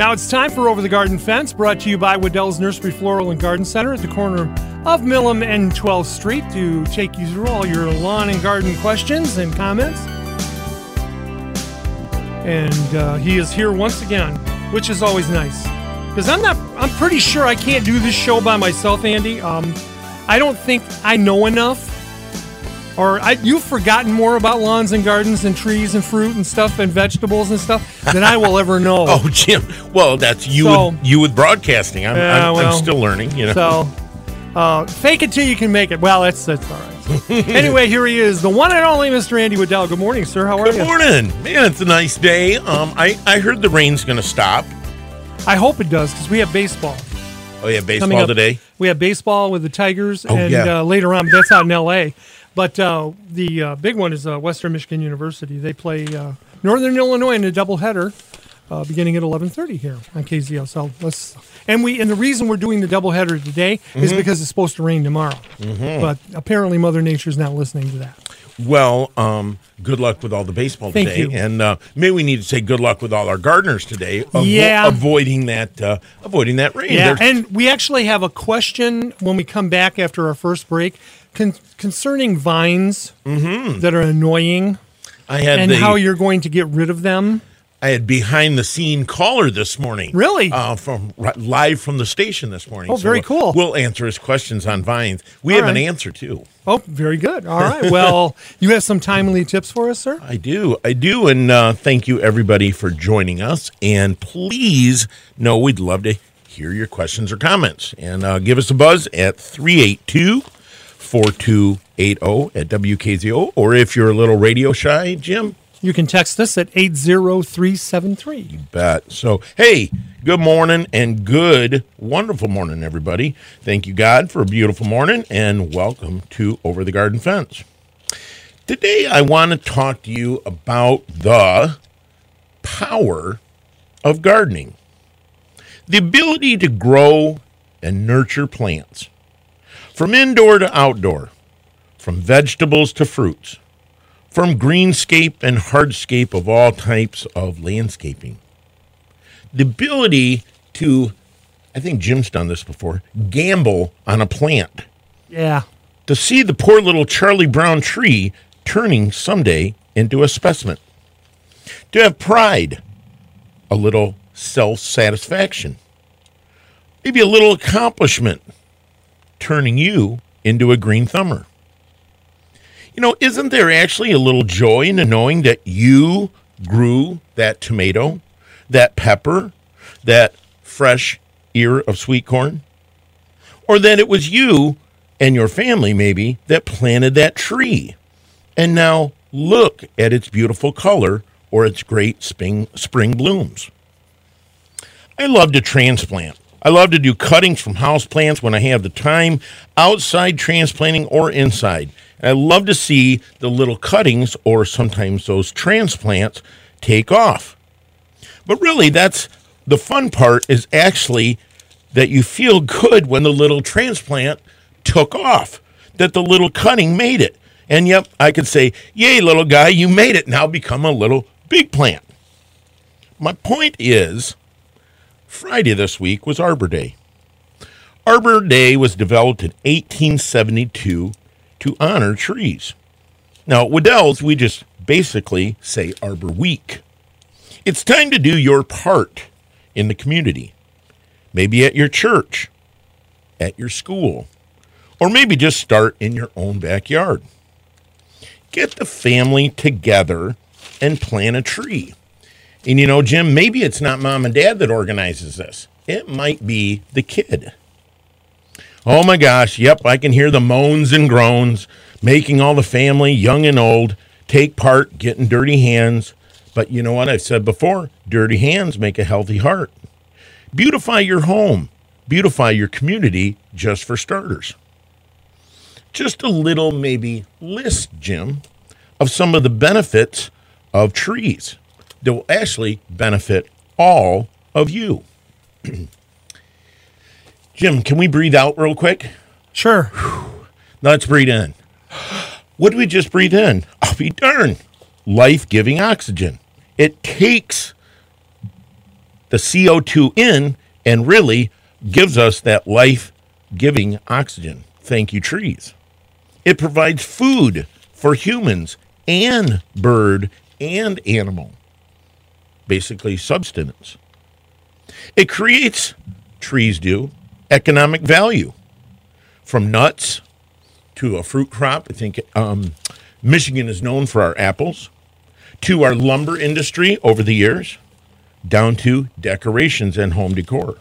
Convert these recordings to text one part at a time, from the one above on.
Now it's time for Over the Garden Fence, brought to you by Wedel's Nursery Floral and Garden Center at the corner of Milham and 12th Street to take you through all your lawn and garden questions and comments. And uh, he is here once again, which is always nice. Because I'm not, I'm pretty sure I can't do this show by myself, Andy. Um, I don't think I know enough or I, you've forgotten more about lawns and gardens and trees and fruit and stuff and vegetables and stuff than I will ever know. Oh, Jim. Well, that's you. So- with, you with broadcasting. I'm, Yeah, I'm, well, I'm still learning. You know. So, uh, fake it till you can make it. Well, that's that's all right. Anyway, here he is, the one and only Mr. Andy Wedel. Good morning, sir. How are Good you? Good morning, man. It's a nice day. Um, I I heard the rain's going to stop. I hope it does because we have baseball Oh yeah, baseball today. We have baseball with the Tigers, Oh, and yeah. uh, later on, but that's out in L.A. But uh, the uh, big one is uh, Western Michigan University. They play uh, Northern Illinois in a doubleheader. Uh, beginning at 11:30 here on KZL. So let's and we and the reason we're doing the doubleheader today Mm-hmm. is because it's supposed to rain tomorrow. But apparently Mother Nature's not listening to that. Well, um, good luck with all the baseball Thank today, you. and uh, maybe we need to say good luck with all our gardeners today. avo- Yeah. avoiding that, uh, avoiding that rain. Yeah, There's- and we actually have a question when we come back after our first break con- concerning vines that are annoying I had and the, how you're going to get rid of them. I had behind the scene caller this morning. Really? Uh, from live from the station this morning. Oh, very we'll- cool. We'll answer his questions on vines. We All have an answer too. Oh, very good. All right. Well, you have some timely tips for us, sir? I do. I do. And uh, thank you, everybody, for joining us. And please know we'd love to hear your questions or comments. And uh, give us a buzz at 382 4280 at WKZO. Or if you're a little radio shy, Jim, You can text us at 80373. You bet. So, hey, good morning and good, wonderful morning, everybody. Thank you, God, for a beautiful morning and welcome to Over the Garden Fence. Today, I want to talk to you about the power of gardening, the ability to grow and nurture plants from indoor to outdoor, from vegetables to fruits from greenscape and hardscape of all types of landscaping. The ability to, I think Jim's done this before, gamble on a plant. Yeah. To see the poor little Charlie Brown tree turning someday into a specimen. To have pride, a little self satisfaction, maybe a little accomplishment, turning you into a green thumber. You know, isn't there actually a little joy in knowing that you grew that tomato, that pepper, that fresh ear of sweet corn? Or that it was you and your family, maybe, that planted that tree. And now look at its beautiful color or its great spring, spring blooms. I love to transplant. I love to do cuttings from house plants when I have the time, outside transplanting or inside. And I love to see the little cuttings or sometimes those transplants take off. But really, that's the fun part is actually that you feel good when the little transplant took off, that the little cutting made it. And yep, I could say, Yay, little guy, you made it. Now become a little big plant. My point is, Friday this week was Arbor Day. Arbor Day was developed in 1872 to honor trees. Now, at Wedel's, we just basically say Arbor Week. It's time to do your part in the community. Maybe at your church, at your school, or maybe just start in your own backyard. Get the family together and plant a tree. And you know, Jim, maybe it's not mom and dad that organizes this. It might be the kid. Oh my gosh, yep, I can hear the moans and groans, making all the family, young and old, take part, getting dirty hands. But you know what I've said before? Dirty hands make a healthy heart. Beautify your home, beautify your community, just for starters. Just a little, maybe, list, Jim, of some of the benefits of trees that will actually benefit all of you. Jim, can we breathe out real quick? Sure. Now let's breathe in. What did we just breathe in? I'll be darned. Life giving oxygen. It takes the CO2 in and really gives us that life giving oxygen. Thank you, trees. It provides food for humans and bird and animal, basically substance. It creates, trees do, economic value from nuts to a fruit crop. I think um, Michigan is known for our apples, to our lumber industry over the years, down to decorations and home decor.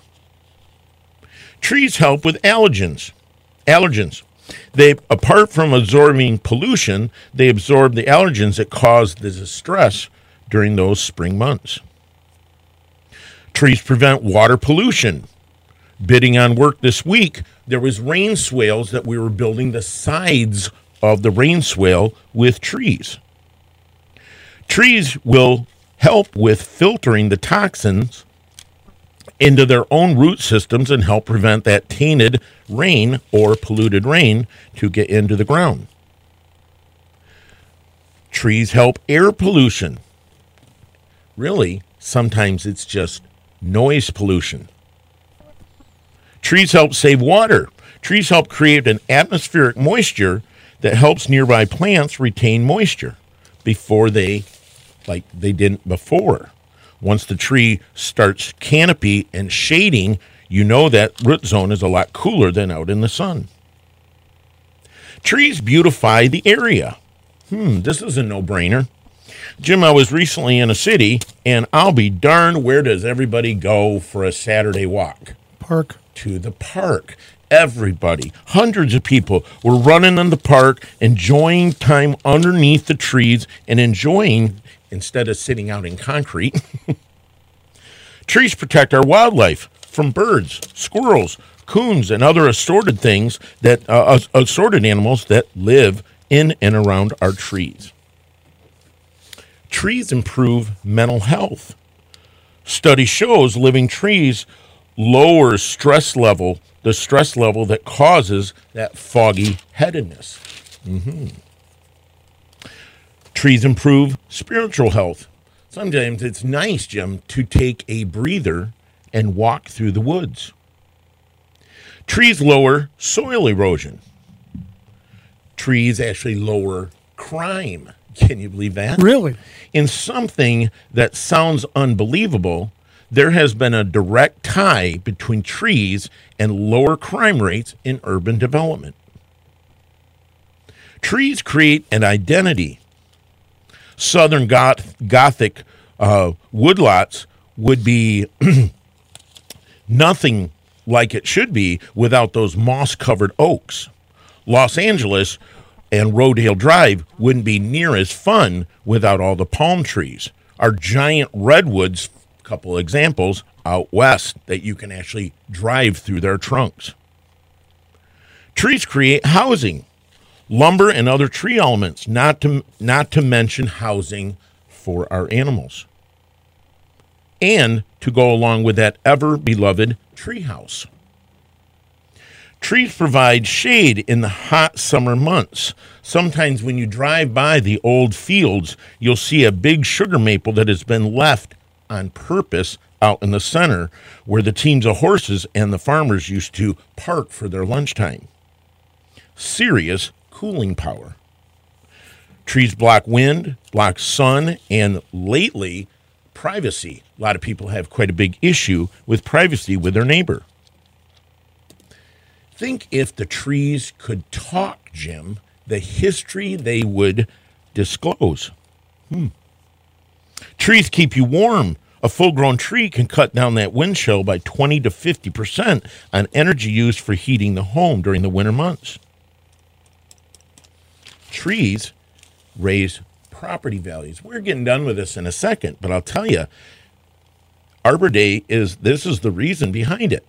Trees help with allergens. Allergens. They, apart from absorbing pollution, they absorb the allergens that cause the distress during those spring months. Trees prevent water pollution. Bidding on work this week, there was rain swales that we were building the sides of the rain swale with trees. Trees will help with filtering the toxins into their own root systems and help prevent that tainted rain or polluted rain to get into the ground. Trees help air pollution. Really, sometimes it's just noise pollution. Trees help save water. Trees help create an atmospheric moisture that helps nearby plants retain moisture before they, like they didn't before. Once the tree starts canopy and shading, you know that root zone is a lot cooler than out in the sun. Trees beautify the area. Hmm, this is a no brainer. Jim, I was recently in a city, and I'll be darned, where does everybody go for a Saturday walk? Park. To the park. Everybody, hundreds of people were running in the park, enjoying time underneath the trees and enjoying instead of sitting out in concrete. Trees protect our wildlife from birds, squirrels, coons, and other assorted things that uh, assorted animals that live in and around our trees. Trees improve mental health. Study shows living trees lowers stress level, the stress level that causes that foggy headedness. Mm-hmm. Trees improve spiritual health. Sometimes it's nice, Jim, to take a breather and walk through the woods. Trees lower soil erosion. Trees actually lower crime. Can you believe that? Really? In something that sounds unbelievable, there has been a direct tie between trees and lower crime rates in urban development. Trees create an identity Southern Goth- Gothic uh, woodlots would be nothing like it should be without those moss covered oaks. Los Angeles and Rodeo Drive wouldn't be near as fun without all the palm trees. Our giant redwoods, couple examples out west that you can actually drive through their trunks. Trees create housing lumber and other tree elements, not to, not to mention housing for our animals. And to go along with that ever beloved treehouse. Trees provide shade in the hot summer months. Sometimes when you drive by the old fields, you'll see a big sugar maple that has been left on purpose out in the center where the teams of horses and the farmers used to park for their lunchtime. Serious cooling power. Trees block wind, block sun, and lately, privacy. A lot of people have quite a big issue with privacy with their neighbor. Think if the trees could talk, Jim, the history they would disclose. Hmm. Trees keep you warm. A full grown tree can cut down that wind chill by 20 to 50% on energy used for heating the home during the winter months trees raise property values. We're getting done with this in a second, but I'll tell you, Arbor Day is this is the reason behind it.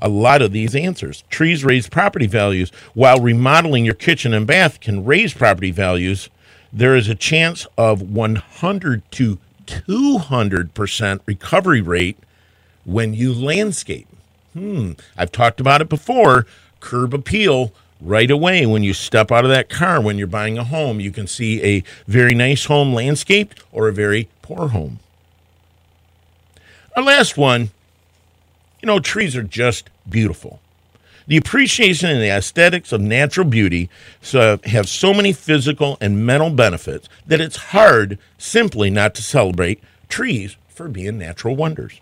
A lot of these answers. Trees raise property values. While remodeling your kitchen and bath can raise property values, there is a chance of 100 to 200% recovery rate when you landscape. Hmm, I've talked about it before. Curb appeal right away when you step out of that car when you're buying a home. You can see a very nice home landscaped or a very poor home. Our last one, you know, trees are just beautiful. The appreciation and the aesthetics of natural beauty have so many physical and mental benefits that it's hard simply not to celebrate trees for being natural wonders.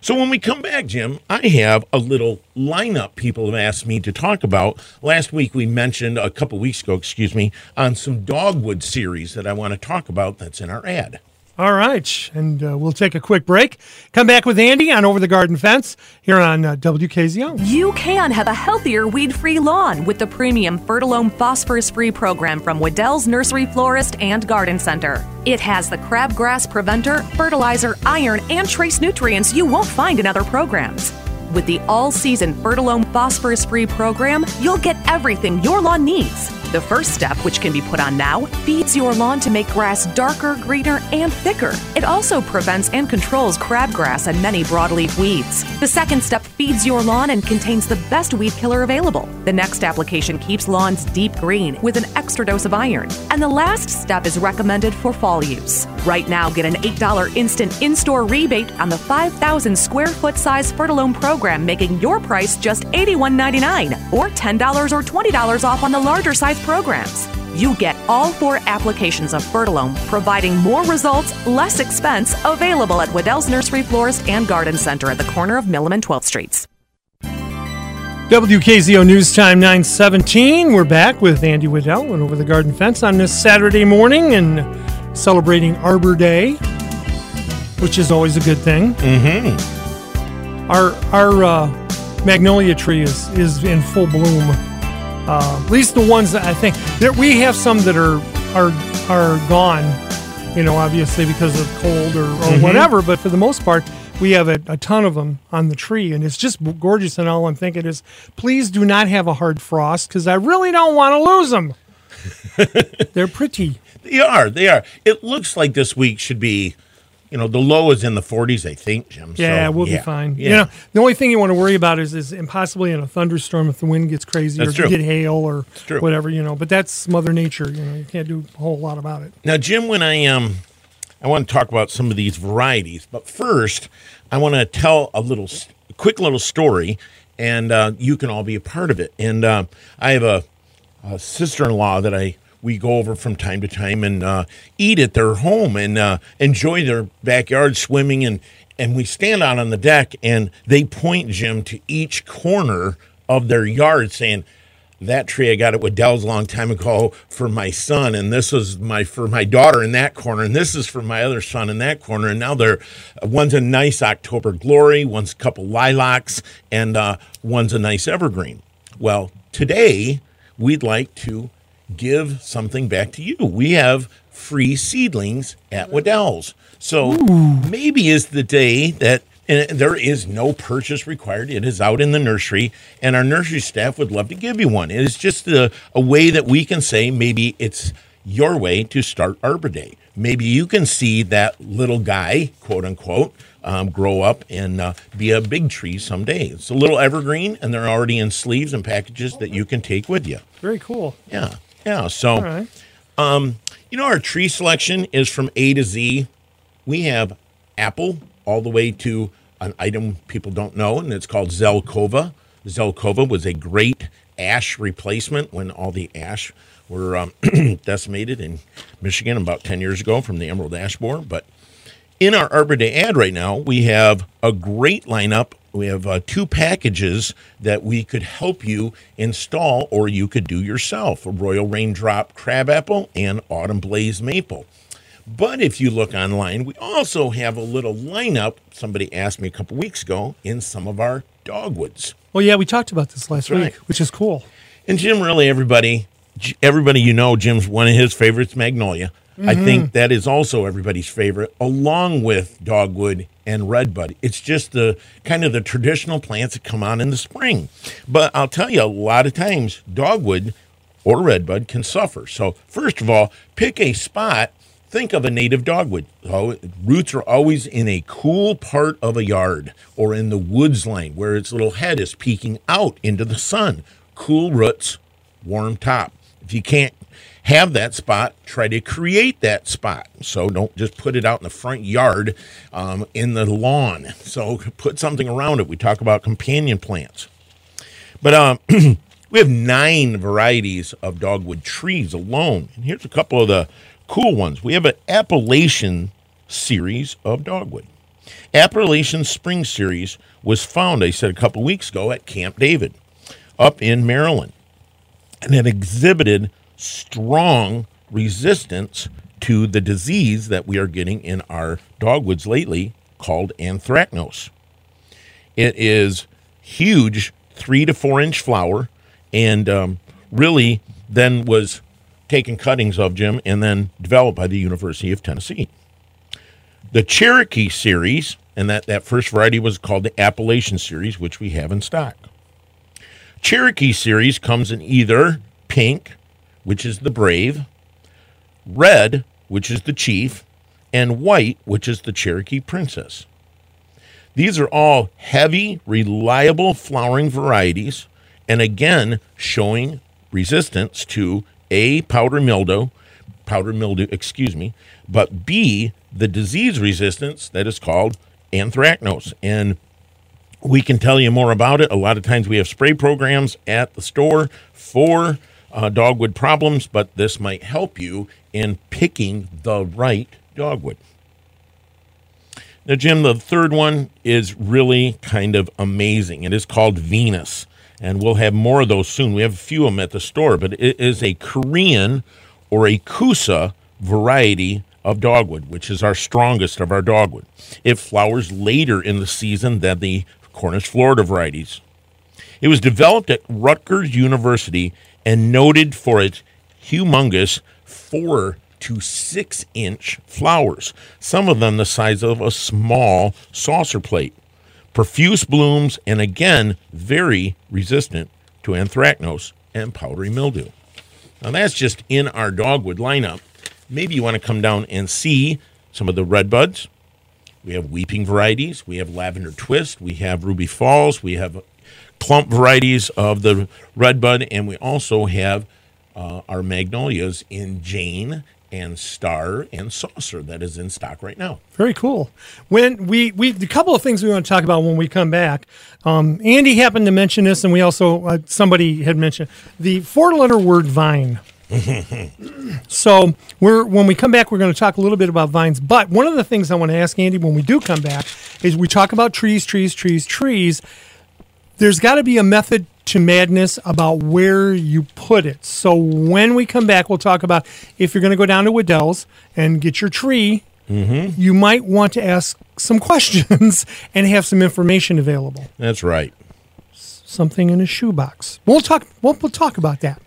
So when we come back, Jim, I have a little lineup people have asked me to talk about. Last week we mentioned a couple weeks ago, excuse me, on some dogwood series that I want to talk about that's in our ad. All right, and uh, we'll take a quick break. Come back with Andy on Over the Garden Fence here on uh, WKZO. You can have a healthier weed free lawn with the premium Fertilome phosphorus free program from Wedel's Nursery Florist and Garden Center. It has the crabgrass preventer, fertilizer, iron, and trace nutrients you won't find in other programs. With the all season Fertilome phosphorus free program, you'll get everything your lawn needs. The first step, which can be put on now, feeds your lawn to make grass darker, greener, and thicker. It also prevents and controls crabgrass and many broadleaf weeds. The second step feeds your lawn and contains the best weed killer available. The next application keeps lawns deep green with an extra dose of iron. And the last step is recommended for fall use. Right now, get an $8 instant in store rebate on the 5,000 square foot size Fertilome program, making your price just $81.99 or $10 or $20 off on the larger size programs. You get all four applications of Fertilome, providing more results, less expense, available at Wedel's Nursery Florist and Garden Center at the corner of Milham and 12th Streets. WKZO News Time 917. We're back with Andy Wedel and Over the Garden Fence on this Saturday morning and celebrating Arbor Day, which is always a good thing. Mm-hmm. Our our uh, magnolia tree is, is in full bloom. Uh, at least the ones that I think that we have some that are are are gone, you know, obviously because of cold or, or whatever. But for the most part, we have a, a ton of them on the tree, and it's just gorgeous. And all I'm thinking is, please do not have a hard frost because I really don't want to lose them. They're pretty. They are. They are. It looks like this week should be, you know, the low is in the 40s, I think, Jim. Yeah, So, we'll yeah. be fine. Yeah. You know, the only thing you want to worry about is is possibly in a thunderstorm if the wind gets crazy That's or if you true. get hail or whatever, you know. But that's Mother Nature. You know, you can't do a whole lot about it. Now, Jim, when I um, I want to talk about some of these varieties, but first, I want to tell a little, s- quick little story, and uh, you can all be a part of it. And uh, I have a, a sister-in-law that I we go over from time to time and uh, eat at their home and uh, enjoy their backyard swimming and and we stand out on the deck and they point Jim to each corner of their yard saying that tree I got at Wedel's a long time ago for my son, and this was my for my daughter in that corner, and this is for my other son in that corner. And now they're one's a nice October glory, one's a couple lilacs, and uh, one's a nice evergreen. Well, today we'd like to give something back to you. We have free seedlings at Wedel's, so maybe is the day that and there is no purchase required. It is out in the nursery, and our nursery staff would love to give you one. It is just a, a way that we can say maybe it's your way to start Arbor Day. Maybe you can see that little guy, quote unquote, um, grow up and uh, be a big tree someday. It's a little evergreen, and they're already in sleeves and packages that you can take with you. Very cool. Yeah, yeah. So. Right. You know, our tree selection is from A to Z. We have apple all the way to an item people don't know, and it's called Zelkova. Zelkova was a great ash replacement when all the ash were um, decimated in Michigan about 10 years ago from the emerald ash borer. But in our Arbor Day ad right now, we have a great lineup. We have uh, two packages that we could help you install, or you could do yourself a Royal Raindrop Crabapple and Autumn Blaze Maple. But if you look online, we also have a little lineup. Somebody asked me a couple weeks ago in some of our dogwoods. Well, yeah, we talked about this last That's week, which is cool. And Jim, really, everybody, everybody you know, Jim's one of his favorites, Magnolia. I mm-hmm. think that is also everybody's favorite, along with dogwood and redbud. It's just the kind of the traditional plants that come on in the spring. But I'll tell you, a lot of times, dogwood or redbud can suffer. So, first of all, pick a spot. Think of a native dogwood. Oh, roots are always in a cool part of a yard or in the woods line where its little head is peeking out into the sun. Cool roots, warm top. If you can't have that spot, try to create that spot. So don't just put it out in the front yard um, in the lawn. So put something around it. We talk about companion plants. But um, we have nine varieties of dogwood trees alone. And here's a couple of the cool ones. We have an Appalachian series of dogwood. Appalachian Spring Series was found, I said a couple weeks ago, at Camp David up in Maryland. And it exhibited strong resistance to the disease that we are getting in our dogwoods lately called anthracnose. It is huge, three to four inch flower, and um, really then was taken cuttings of Jim and then developed by the University of Tennessee. The Cherokee series, and that, that first variety was called the Appalachian series, which we have in stock. Cherokee series comes in either pink, which is the brave, red, which is the chief, and white, which is the Cherokee princess. These are all heavy, reliable flowering varieties, and again, showing resistance to A, powder mildew, powder mildew, excuse me, but B, the disease resistance that is called anthracnose. And we can tell you more about it. A lot of times we have spray programs at the store for uh, dogwood problems, but this might help you in picking the right dogwood. Now, Jim, the third one is really kind of amazing. It is called Venus, and we'll have more of those soon. We have a few of them at the store, but it is a Korean or a Kousa variety of dogwood, which is our strongest of our dogwood. It flowers later in the season than the Cornus florida varieties. It was developed at Rutgers University and noted for its humongous four to six inch flowers, some of them the size of a small saucer plate. Profuse blooms, and again, very resistant to anthracnose and powdery mildew. Now, that's just in our dogwood lineup. Maybe you want to come down and see some of the red buds. We have weeping varieties. We have lavender twist. We have ruby falls. We have clump varieties of the redbud, and we also have uh, our magnolias in Jane and Star and Saucer that is in stock right now. Very cool. When we we a couple of things we want to talk about when we come back. Um, Andy happened to mention this, and we also uh, somebody had mentioned the four letter word vine. so we're when we come back, we're going to talk a little bit about vines. But one of the things I want to ask Andy when we do come back is we talk about trees, trees, trees, trees. There's got to be a method to madness about where you put it. So when we come back, we'll talk about if you're going to go down to Wedel's and get your tree. Mm-hmm. You might want to ask some questions and have some information available. That's right. Something in a shoebox. We'll talk. We'll, we'll talk about that.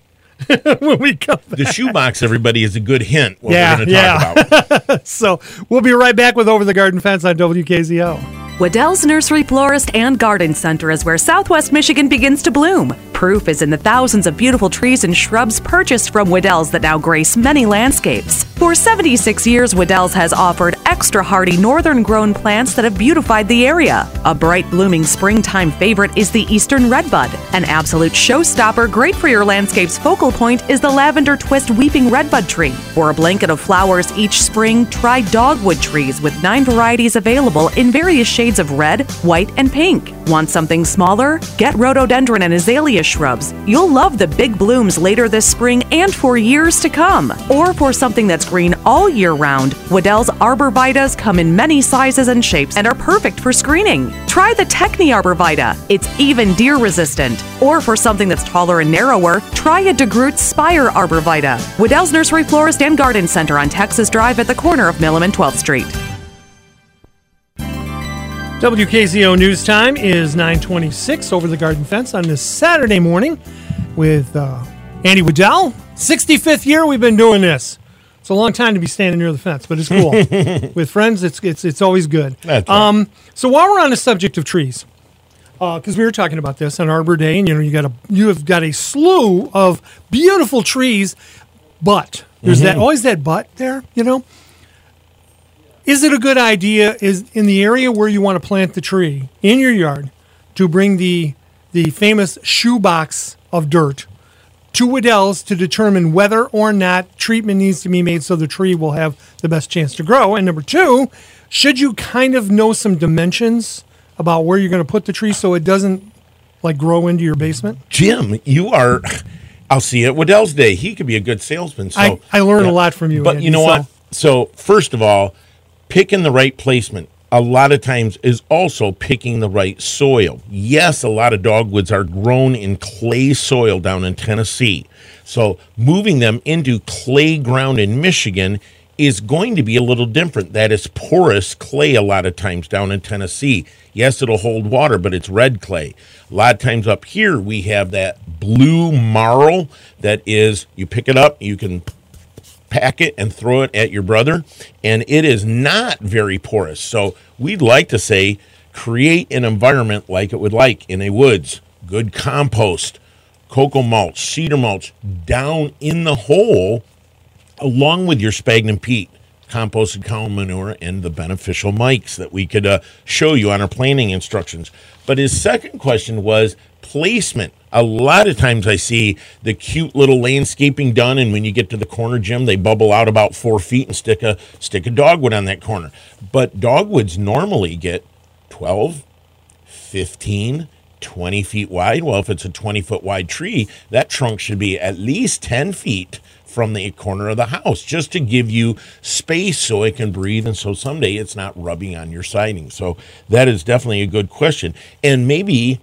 when we come back. The shoebox, everybody, is a good hint. What Yeah, we're going to talk yeah. about. So we'll be right back with Over the Garden Fence on WKZO. Wedel's Nursery Florist and Garden Center is where Southwest Michigan begins to bloom. Proof is in the thousands of beautiful trees and shrubs purchased from Wedel's that now grace many landscapes. For 76 years, Wedel's has offered extra hardy northern grown plants that have beautified the area. A bright blooming springtime favorite is the Eastern Redbud. An absolute showstopper, great for your landscape's focal point, is the Lavender Twist Weeping Redbud tree. For a blanket of flowers each spring, try dogwood trees with nine varieties available in various shades of red, white, and pink. Want something smaller? Get rhododendron and azalea shrubs. You'll love the big blooms later this spring and for years to come. Or for something that's green all year round, Wedel's arborvitas come in many sizes and shapes and are perfect for screening. Try the Techny arborvitae. It's even deer resistant. Or for something that's taller and narrower, try a DeGroot Spire arborvitae. Wedel's Nursery Florist and Garden Center on Texas Drive at the corner of Milham and 12th Street. WKZO News Time is 926 over the garden fence on this Saturday morning with uh, Andy Wedel. 65th year we've been doing this. It's a long time to be standing near the fence, but it's cool. with friends, it's it's it's always good. That's right. Um, so while we're on the subject of trees, because we were talking about this on Arbor Day, and you know you got a you have got a slew of beautiful trees, but there's that always that but there, you know. Is it a good idea is in the area where you want to plant the tree in your yard to bring the the famous shoebox of dirt to Wedel's to determine whether or not treatment needs to be made so the tree will have the best chance to grow. And number two, should you kind of know some dimensions about where you're going to put the tree so it doesn't like grow into your basement? Jim, you are. I'll see you at Wedel's Day. He could be a good salesman. So I, I learned a lot from you. But Andy, you know so- what? So first of all, picking the right placement a lot of times is also picking the right soil. Yes, a lot of dogwoods are grown in clay soil down in Tennessee. So moving them into clay ground in Michigan is going to be a little different. That is porous clay a lot of times down in Tennessee. Yes, it'll hold water, but it's red clay. A lot of times up here we have that blue marl that is you pick it up, you can pack it and throw it at your brother, and it is not very porous. So we'd like to say create an environment like it would like in a woods. Good compost, cocoa mulch, cedar mulch down in the hole, along with your sphagnum peat, composted cow manure, and the beneficial mics that we could uh, show you on our planning instructions. But his second question was placement. A lot of times I see the cute little landscaping done, and when you get to the corner, Jim, they bubble out about four feet and stick a stick a dogwood on that corner. But dogwoods normally get 12, 15, 20 feet wide. Well, if it's a 20 foot wide tree, that trunk should be at least 10 feet from the corner of the house just to give you space so it can breathe and so someday it's not rubbing on your siding. So that is definitely a good question. And maybe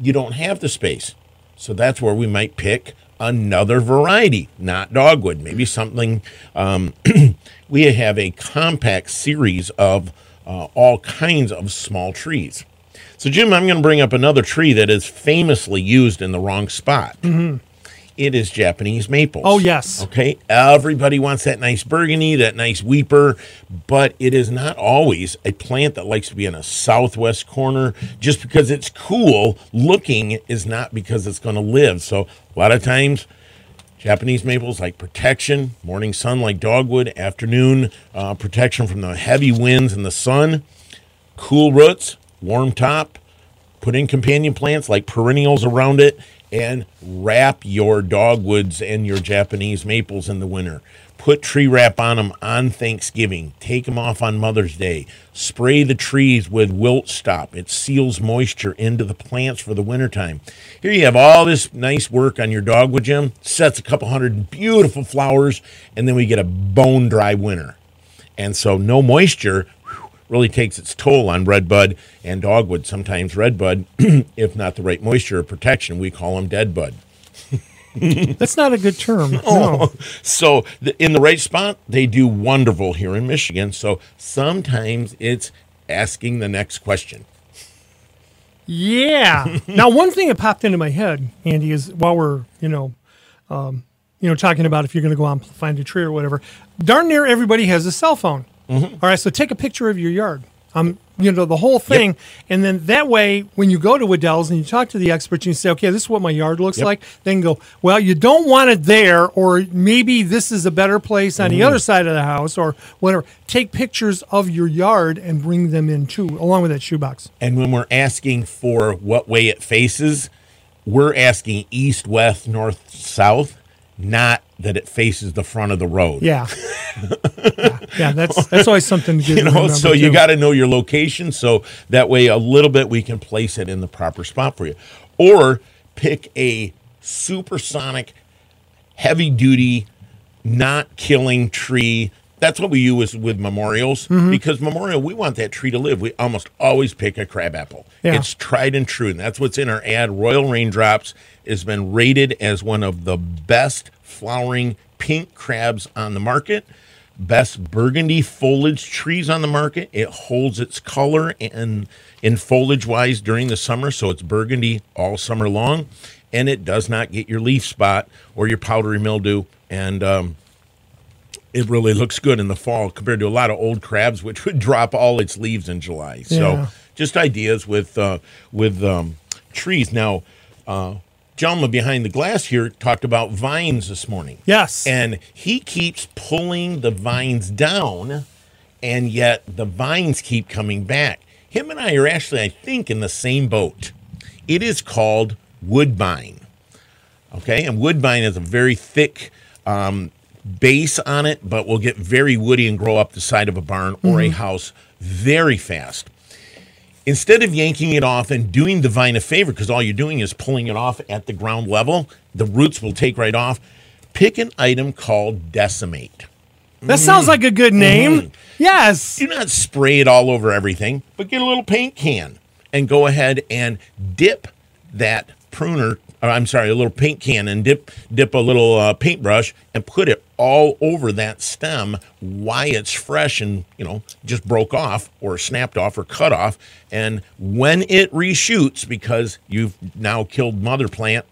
you don't have the space. So that's where we might pick another variety, not dogwood, maybe something. Um, we have a compact series of uh, all kinds of small trees. So, Jim, I'm going to bring up another tree that is famously used in the wrong spot. It is Japanese maple. Oh, yes. Okay. Everybody wants that nice burgundy, that nice weeper, but it is not always a plant that likes to be in a southwest corner. Just because it's cool looking is not because it's going to live. So, a lot of times, Japanese maples like protection, morning sun like dogwood, afternoon uh, protection from the heavy winds and the sun, cool roots, warm top, put in companion plants like perennials around it, and wrap your dogwoods and your Japanese maples in the winter. Put tree wrap on them on Thanksgiving. Take them off on Mother's Day. Spray the trees with wilt stop. It seals moisture into the plants for the wintertime. Here you have all this nice work on your dogwood, Jim. Sets a couple hundred beautiful flowers, and then we get a bone dry winter. And so no moisture really takes its toll on redbud and dogwood. Sometimes redbud, if not the right moisture or protection, we call them deadbud. That's not a good term. No. Oh, so the, in the right spot, they do wonderful here in Michigan. So sometimes it's asking the next question. Yeah. now, one thing that popped into my head, Andy, is while we're you know, um, you know, talking about if you're going to go out and find a tree or whatever, darn near everybody has a cell phone. All right, so take a picture of your yard. Um, you know the whole thing, and then that way, when you go to Wedel's and you talk to the experts, and you say, "Okay, this is what my yard looks Yep. like," then go, "Well, you don't want it there, or maybe this is a better place on the other side of the house, or whatever." Take pictures of your yard and bring them in too, along with that shoebox. And when we're asking for what way it faces, we're asking east, west, north, south, not that it faces the front of the road. Yeah. yeah, yeah, that's that's always something good You know, so you got to know your location so that way a little bit we can place it in the proper spot for you. Or pick a supersonic, heavy duty, not killing tree. That's what we use with memorials Mm-hmm. because memorial, we want that tree to live. We almost always pick a crabapple. Yeah. It's tried and true, and that's what's in our ad. Royal Raindrops has been rated as one of the best flowering pink crabs on the market best burgundy foliage trees on the market. It holds its color and in foliage wise during the summer, so it's burgundy all summer long, and it does not get your leaf spot or your powdery mildew. And um, it really looks good in the fall compared to a lot of old crabs, which would drop all its leaves in July. So just ideas with uh, with um, trees. Now, uh, gentleman behind the glass here talked about vines this morning. Yes. And he keeps pulling the vines down, and yet the vines keep coming back. Him and I are actually, I think, in the same boat. It is called woodbine. Okay, and woodbine is a very thick um, base on it, but will get very woody and grow up the side of a barn or a house very fast. Instead of yanking it off and doing the vine a favor, because all you're doing is pulling it off at the ground level, the roots will take right off. Pick an item called decimate. That sounds like a good name. Mm-hmm. Yes. Do not spray it all over everything, but get a little paint can and go ahead and dip that pruner. Or I'm sorry, a little paint can and dip dip a little uh, paintbrush and put it all over that stem while it's fresh and you know just broke off or snapped off or cut off. And when it reshoots, because you've now killed mother plant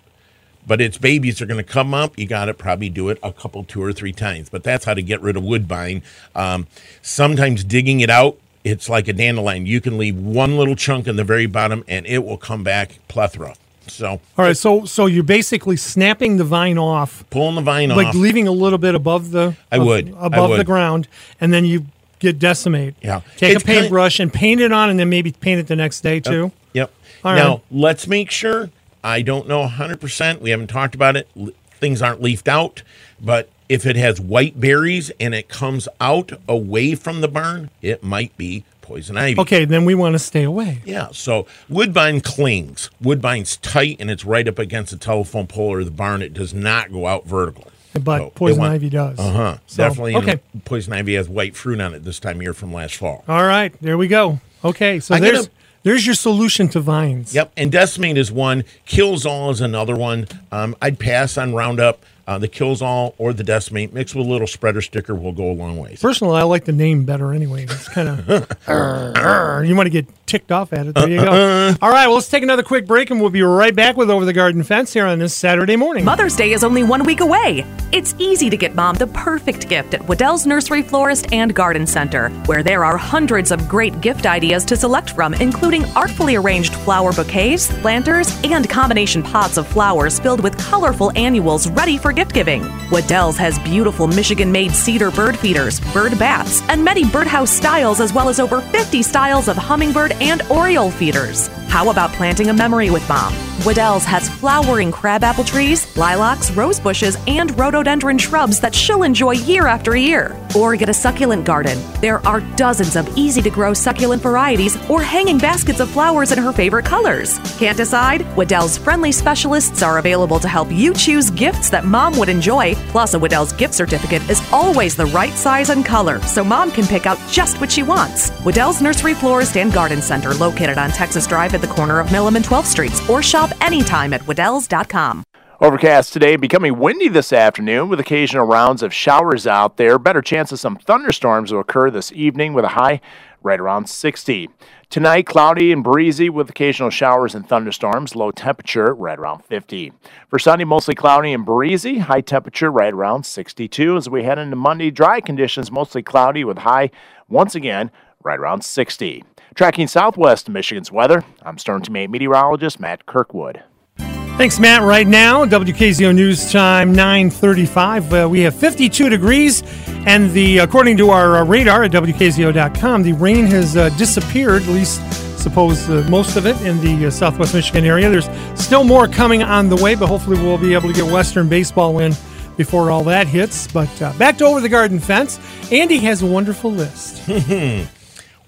but its babies are going to come up. You got to probably do it a couple, two or three times. But that's how to get rid of woodbine. Um, sometimes digging it out, it's like a dandelion. You can leave one little chunk in the very bottom, and it will come back plethora. So All right. So so you're basically snapping the vine off, pulling the vine off. like off. leaving a little bit above the. I would. I above the ground, and then you get decimate. Yeah. Take It's a paintbrush and paint it on, and then maybe paint it the next day too. Yep. All now right. let's make sure. I don't know 100%. We haven't talked about it. Things aren't leafed out, but if it has white berries and it comes out away from the barn, it might be poison ivy. Okay, then we want to stay away. Yeah, so woodbine clings. Woodbine's tight and it's right up against the telephone pole or the barn. It does not go out vertical. But poison ivy does. Uh huh. So, Definitely. Okay. Poison ivy has white fruit on it this time of year from last fall. All right. There we go. Okay. So I'm there's there's your solution to vines. Yep, and decimate is one. Kills all is another one. Um, I'd pass on Roundup. Uh, the kills all or the decimate mixed with a little spreader sticker will go a long way. Personally, I like the name better anyway. It's kind of you want to get ticked off at it. There you go. All right, well, let's take another quick break, and we'll be right back with Over the Garden Fence here on this Saturday morning. Mother's Day is only one week away. It's easy to get mom the perfect gift at Wedel's Nursery Florist and Garden Center, where there are hundreds of great gift ideas to select from, including artfully arranged flower bouquets, planters, and combination pots of flowers filled with colorful annuals ready for gift giving. Wedel's has beautiful Michigan made cedar bird feeders, bird baths, and many birdhouse styles, as well as over 50 styles of hummingbird and oriole feeders. How about planting a memory with mom? Wedel's has flowering crabapple trees, lilacs, rose bushes, and rhododendron shrubs that she'll enjoy year after year. Or get a succulent garden. There are dozens of easy to grow succulent varieties or hanging baskets of flowers in her favorite colors. Can't decide? Wedel's friendly specialists are available to help you choose gifts that mom would enjoy. Plus, a Wedel's gift certificate is always the right size and color, so mom can pick out just what she wants. Wedel's Nursery Florist and Garden Center, located on Texas Drive at the corner of Milham and 12th Streets, or shop anytime at Wedel's.com. Overcast today, becoming windy this afternoon with occasional rounds of showers out there. Better chance of some thunderstorms will occur this evening with a high right around 60. Tonight, cloudy and breezy with occasional showers and thunderstorms. Low temperature right around 50. For Sunday, mostly cloudy and breezy. High temperature right around 62. As we head into Monday, dry conditions, mostly cloudy with high once again right around 60. Tracking southwest Michigan's weather, I'm Storm Team 8 meteorologist Matt Kirkwood. Thanks, Matt. Right now, WKZO News Time 9:35. Uh, we have 52 degrees, and the according to our uh, radar at WKZO.com, the rain has uh, disappeared. At least, suppose uh, most of it in the uh, Southwest Michigan area. There's still more coming on the way, but hopefully, we'll be able to get Western baseball in before all that hits. But uh, back to over the garden fence. Andy has a wonderful list.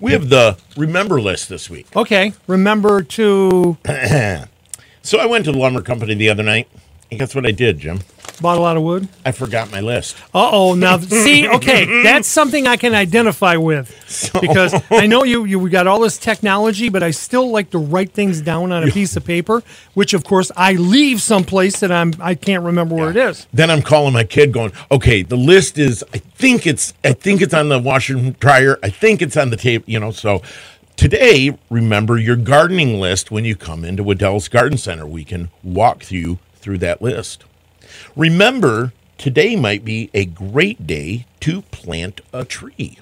We have the remember list this week. Okay, remember to So I went to the lumber company the other night, and guess what I did, Jim? Bought a lot of wood. I forgot my list. Uh oh. Now, see, okay, that's something I can identify with because I know you you We got all this technology, but I still like to write things down on a piece of paper, which of course I leave someplace that I'm I can't remember where it is. Then I'm calling my kid, going, "Okay, the list is. I think it's. I think it's on the washer and dryer. I think it's on the tape. You know." So today, remember your gardening list when you come into Wedel's Garden Center. We can walk you through that list. Remember, today might be a great day to plant a tree.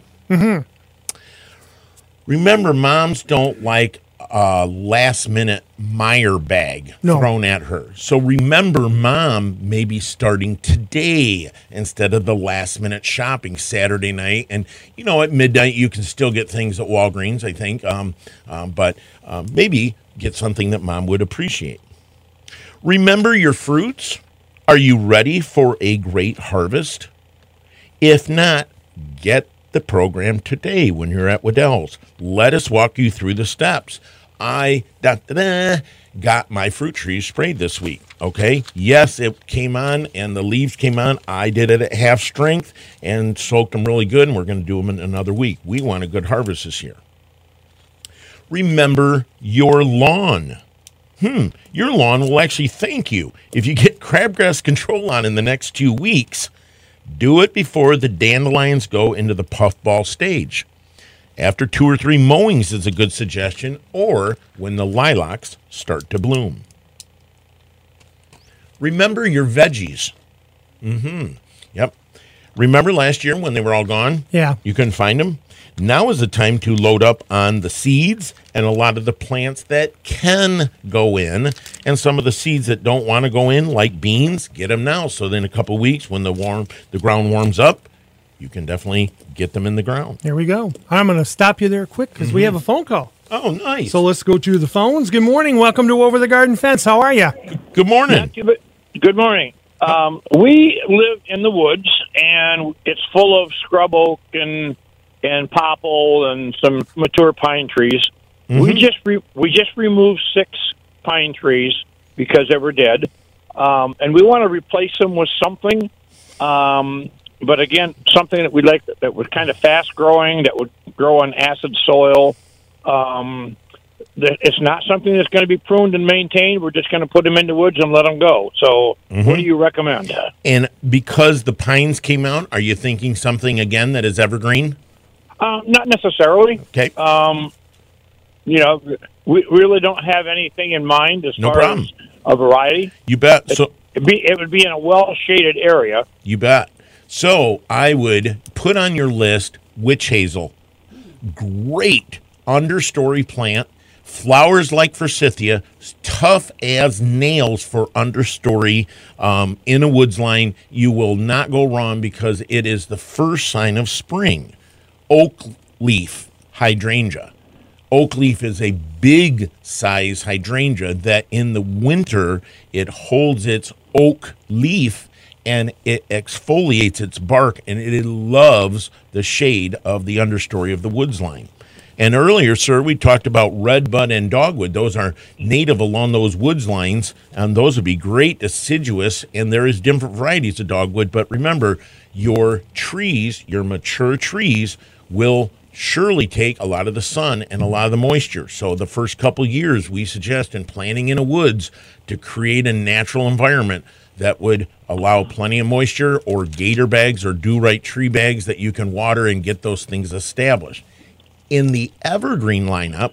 Remember, moms don't like a last minute Meijer bag No. thrown at her. So remember, mom may be starting today instead of the last minute shopping Saturday night. And, you know, at midnight, you can still get things at Walgreens, I think. Um, um, but um, maybe get something that mom would appreciate. Remember your fruits Are you ready for a great harvest? If not, get the program today when you're at Wedel's. Let us walk you through the steps. I da, da, da, got my fruit trees sprayed this week. Okay. Yes, it came on and the leaves came on. I did it at half strength and soaked them really good, and we're going to do them in another week. We want a good harvest this year. Remember your lawn. Hmm, your lawn will actually thank you if you get crabgrass control on in the next two weeks. Do it before the dandelions go into the puffball stage. After two or three mowings is a good suggestion, or when the lilacs start to bloom. Remember your veggies. Mm-hmm. Yep. Remember last year when they were all gone? Yeah. You couldn't find them? Now is the time to load up on the seeds and a lot of the plants that can go in, and some of the seeds that don't want to go in, like beans, get them now. So then, a couple weeks when the warm the ground warms up, you can definitely get them in the ground. There we go. I'm going to stop you there quick because we have a phone call. Oh, nice. So let's go to the phones. Good morning. Welcome to Over the Garden Fence. How are you? good morning. Not too bad. Good morning. Um, we live in the woods, and it's full of scrub oak and and popple and some mature pine trees. We just re- we just removed six pine trees because they were dead, um, and we want to replace them with something. Um, but again, something that we like that, that was kind of fast growing, that would grow on acid soil. Um, that it's not something that's going to be pruned and maintained. We're just going to put them in the woods and let them go. So, what do you recommend? And because the pines came out, are you thinking something again that is evergreen? Um, not necessarily. Okay. Um, you know, we really don't have anything in mind as No far problem. as a variety. you bet. So It'd be, it would be in a well shaded area. You bet. So I would put on your list witch hazel. Great understory plant. Flowers like forsythia, tough as nails for understory um, in a woods line. You will not go wrong because it is the first sign of spring. Oak leaf hydrangea. Oak leaf is a big size hydrangea that in the winter it holds its oak leaf and it exfoliates its bark and it loves the shade of the understory of the woods line. And earlier, sir, we talked about redbud and dogwood. Those are native along those woods lines, and those would be great deciduous. And there is different varieties of dogwood, but remember, your trees, your mature trees, will surely take a lot of the sun and a lot of the moisture. So the first couple years, we suggest in planting in a woods to create a natural environment that would allow plenty of moisture or gator bags or do right tree bags that you can water and get those things established in the evergreen lineup,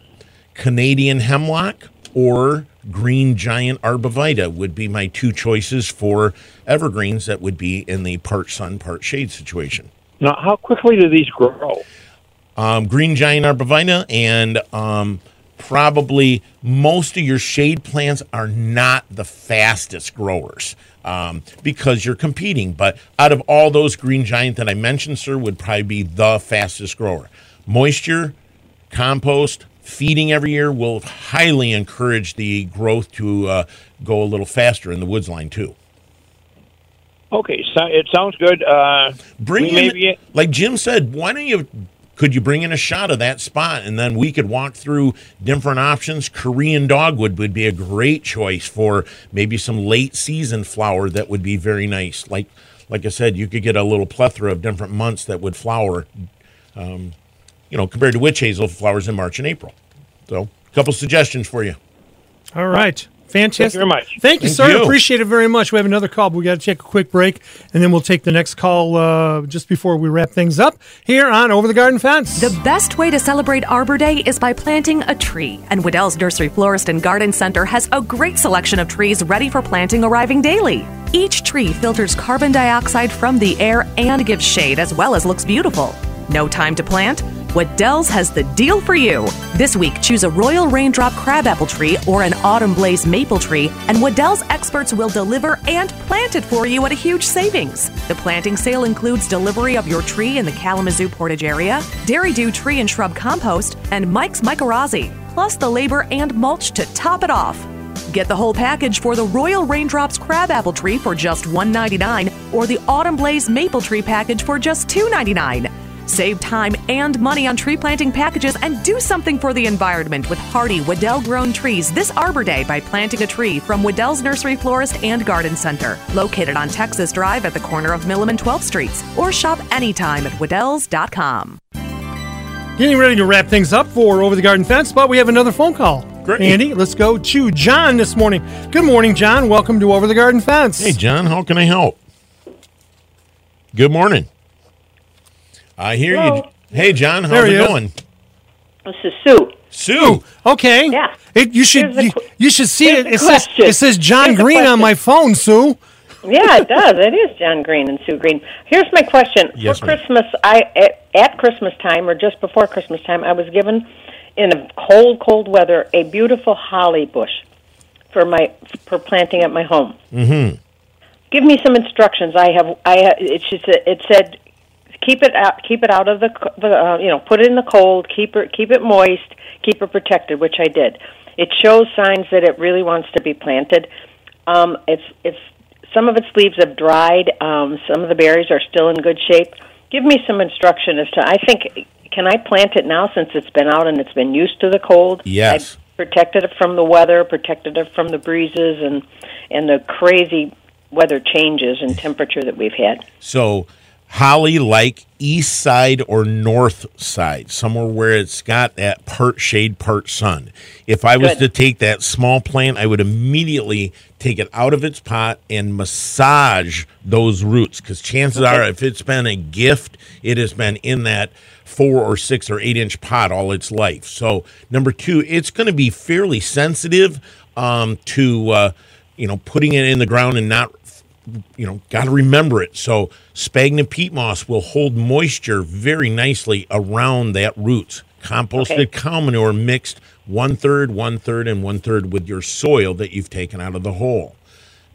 Canadian hemlock or green giant arborvitae would be my two choices for evergreens that would be in the part sun, part shade situation. Now, how quickly do these grow? Um, green giant arborvitae and um, probably most of your shade plants are not the fastest growers um, because you're competing. But out of all those green giant that I mentioned, sir, would probably be the fastest grower. Moisture, compost, feeding every year will highly encourage the growth to uh, go a little faster in the woods line too. Okay, so it sounds good. Uh, Bring in, maybe like Jim said, why don't you? Could you bring in a shot of that spot, and then we could walk through different options? Korean dogwood would be a great choice for maybe some late season flower that would be very nice. Like, like I said, you could get a little plethora of different months that would flower. Um, you know, compared to witch hazel flowers in March and April. So, a couple suggestions for you. All right. Fantastic. Thank you very much. Thank you, Thank sir. you. Appreciate it very much. We have another call, but we got to take a quick break, and then we'll take the next call uh, just before we wrap things up here on Over the Garden Fence. The best way to celebrate Arbor Day is by planting a tree, and Wedel's Nursery Florist and Garden Center has a great selection of trees ready for planting arriving daily. Each tree filters carbon dioxide from the air and gives shade as well as looks beautiful. No time to plant? Wedel's has the deal for you. This week, choose a Royal Raindrop Crabapple tree or an Autumn Blaze maple tree, and Wedel's experts will deliver and plant it for you at a huge savings. The planting sale includes delivery of your tree in the Kalamazoo Portage area, Dairy Doo tree and shrub compost, and Mike's Mycorrhizae, plus the labor and mulch to top it off. Get the whole package for the Royal Raindrops Crabapple Tree for just $1.99 or the Autumn Blaze Maple Tree package for just $2.99. Save time and money on tree planting packages and do something for the environment with hardy Wedel grown trees this Arbor Day by planting a tree from Wedel's Nursery Florist and Garden Center, located on Texas Drive at the corner of Milham and 12th Streets, or shop anytime at Wedel's.com. Getting ready to wrap things up for Over the Garden Fence, but we have another phone call. Great. Andy, let's go to John this morning. Good morning, John. Welcome to Over the Garden Fence. Hey, John, how can I help? Good morning. I hear you. Hey, John, how's There he it is. going? This is Sue. Sue. Okay. Yeah. It, you should you, qu- you should see it. It says, it says John Here's Green on my phone, Sue. Yeah, it does. It is John Green and Sue Green. Here's my question. Yes, For ma'am. Christmas, I at, at Christmas time or just before Christmas time, I was given in a cold, cold weather a beautiful holly bush for my for planting at my home. Mm-hmm. Give me some instructions. I have. I ha- it, she said, it said keep it out keep it out of the, the uh, you know put it in the cold keep it keep it moist keep it protected which i did. It shows signs that it really wants to be planted. Um it's it's some of its leaves have dried um some of the berries are still in good shape give me some instruction as to i think can i plant it now since it's been out and it's been used to the cold? Yes. I protected it from the weather protected it from the breezes and and the crazy weather changes and temperature that we've had. So, Holly like east side or north side, somewhere where it's got that part shade, part sun. If I was Good. to take that small plant, I would immediately take it out of its pot and massage those roots because chances are, if it's been a gift, it has been in that four or six or eight inch pot all its life. So, number two, it's going to be fairly sensitive um, to, uh, you know, putting it in the ground and not you know, got to remember it. So sphagnum peat moss will hold moisture very nicely around that root. Composted Okay. cow manure mixed one third, one third, and one third with your soil that you've taken out of the hole.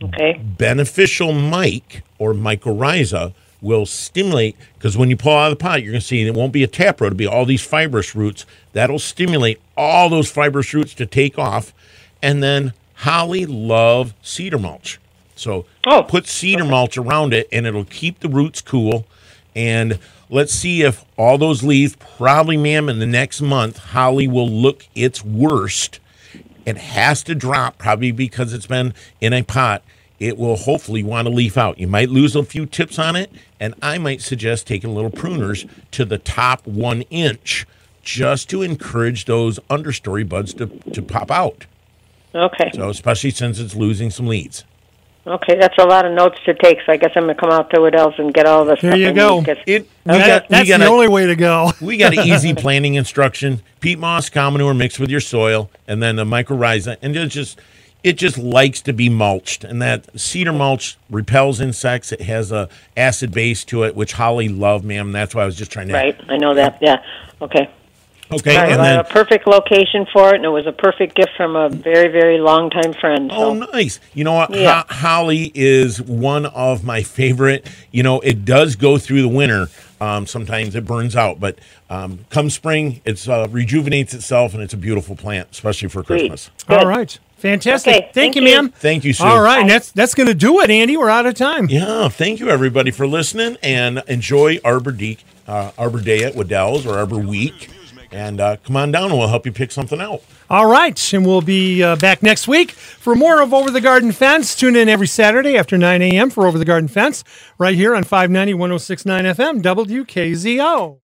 okay Beneficial mic or mycorrhiza will stimulate because when you pull out of the pot, you're going to see it won't be a taproot; it'll be all these fibrous roots that'll stimulate all those fibrous roots to take off, and then holly love cedar mulch. So Oh, put cedar mulch around it, and it'll keep the roots cool. And let's see if all those leaves, probably, ma'am, in the next month, holly will look its worst. It has to drop, probably because it's been in a pot. It will hopefully want to leaf out. You might lose a few tips on it, and I might suggest taking little pruners to the top one inch just to encourage those understory buds to, to pop out. Okay. So, especially since it's losing some leaves. Okay, that's a lot of notes to take. So I guess I'm gonna come out to Wedel's and get all this. There stuff you I go. It, we That- got, we that's got the a- only way to go. We got an easy planting instruction: peat moss, common manure mixed with your soil, and then the mycorrhiza, and it just it just likes to be mulched. And that cedar mulch repels insects. It has a acid base to it, which holly love, ma'am. That's why I was just trying to. right, I know that. Yeah. Okay. Okay, All right, and then a perfect location for it, and it was a perfect gift from a very, very long time friend. So. Oh, nice. You know what? Yeah. Ho- holly is one of my favorite. You know, it does go through the winter. Um, sometimes it burns out, but um, come spring, it uh, rejuvenates itself, and it's a beautiful plant, especially for Sweet. Christmas. Good. All right. Fantastic. Okay, thank, thank you, you. ma'am. Thank you, Sue. All right, and that's that's going to do it, Andy. We're out of time. Yeah, thank you everybody for listening and enjoy Arbor Day, uh, Arbor Day at Wedel's or Arbor Week. And uh, come on down and we'll help you pick something out. All right, and we'll be uh, back next week for more of Over the Garden Fence. Tune in every Saturday after 9 a.m. for Over the Garden Fence right here on 590 1069 FM WKZO.